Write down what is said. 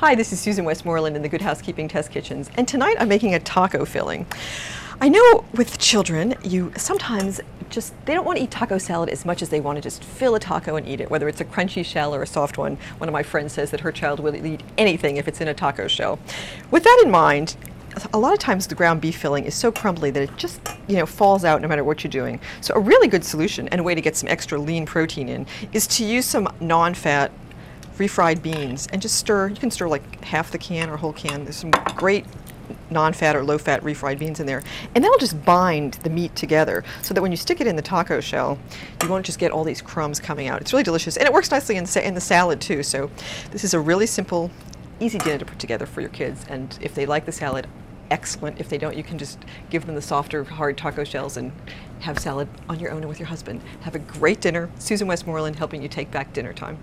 Hi, this is Susan Westmoreland in the Good Housekeeping Test Kitchens, and tonight I'm making a taco filling. I know with children, you sometimes just, they don't want to eat taco salad as much as they want to just fill a taco and eat it, whether it's a crunchy shell or a soft one. One of my friends says that her child will eat anything if it's in a taco shell. With that in mind, a lot of times the ground beef filling is so crumbly that it just you know falls out no matter what you're doing. So a really good solution and a way to get some extra lean protein in is to use some non-fat refried beans and just stir. You can stir like half the can or whole can. There's some great non-fat or low-fat refried beans in there, and that'll just bind the meat together so that when you stick it in the taco shell, you won't just get all these crumbs coming out. It's really delicious, and it works nicely in, in the salad too. So this is a really simple, easy dinner to put together for your kids, and if they like the salad, excellent. If they don't, you can just give them the softer, hard taco shells and have salad on your own and with your husband. Have a great dinner. Susan Westmoreland helping you take back dinner time.